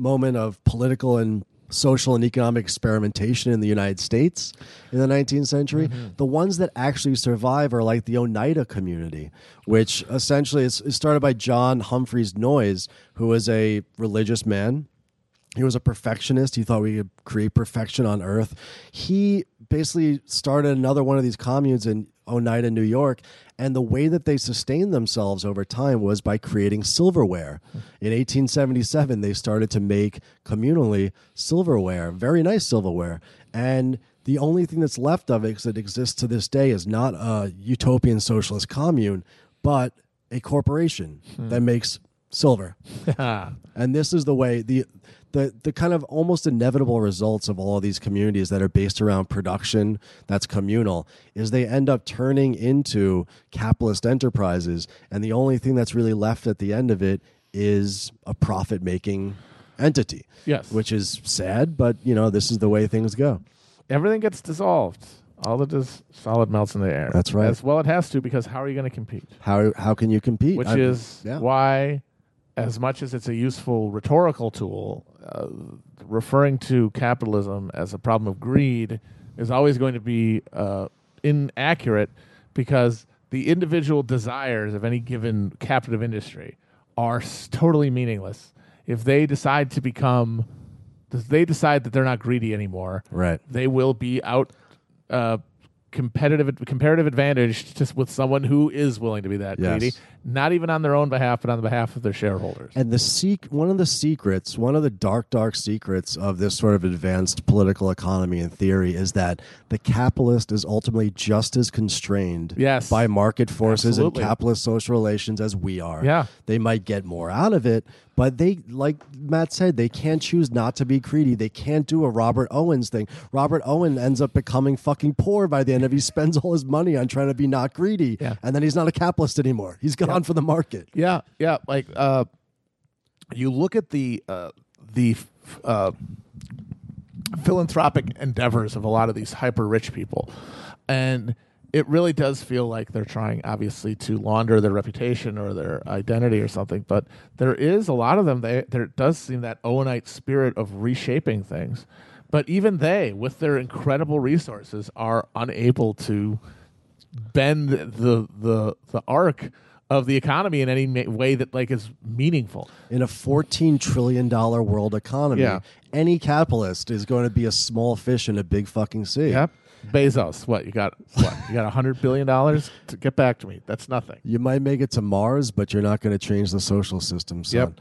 moment of political and social and economic experimentation in the United States in the 19th century. Mm-hmm. The ones that actually survive are like the Oneida community, which essentially is, is started by John Humphreys Noyes, who was a religious man he was a perfectionist. He thought we could create perfection on Earth. He basically started another one of these communes in Oh Oneida, New York. And the way that they sustained themselves over time was by creating silverware. In 1877, they started to make communally silverware, very nice silverware. And the only thing that's left of it that exists to this day is not a utopian socialist commune, but a corporation hmm. that makes silver and this is the way the the the kind of almost inevitable results of all of these communities that are based around production that's communal is they end up turning into capitalist enterprises and the only thing that's really left at the end of it is a profit making entity Yes. which is sad but you know this is the way things go Everything gets dissolved. All that is solid melts in the air. That's right. As well, it has to because how are you going to compete? how how can you compete Which I- is yeah. why, as much as it's a useful rhetorical tool, uh, referring to capitalism as a problem of greed is always going to be uh, inaccurate because the individual desires of any given captive industry are totally meaningless. If they decide to become if they decide that they're not greedy anymore right. they will be out uh, competitive comparative advantage just with someone who is willing to be that Yes. greedy not even on their own behalf but on the behalf of their shareholders And the sec- one of the secrets, one of the dark, dark secrets of this sort of advanced political economy and theory is that the capitalist is ultimately just as constrained Yes. by market forces Absolutely. and capitalist social relations as we are. Yeah. They might get more out of it, but they, like Matt said, they can't choose not to be greedy. They can't do a Robert Owens thing. Robert Owen ends up becoming fucking poor by the end of. He spends all his money on trying to be not greedy. Yeah. And then he's not a capitalist anymore. He's gone for the market. yeah yeah like uh you look at the uh the f- uh philanthropic endeavors of a lot of these hyper rich people and it really does feel like they're trying obviously to launder their reputation or their identity or something but there is a lot of them they there does seem that owenite spirit of reshaping things but even they with their incredible resources are unable to bend the the the arc of the economy in any ma- way that like is meaningful in a $14 trillion world economy, Yeah. any capitalist is going to be a small fish in a big fucking sea. Yep. Bezos, what you got? What you got? A hundred billion dollars? To get back to me. That's nothing. You might make it to Mars, but you're not going to change the social system, son. Yep.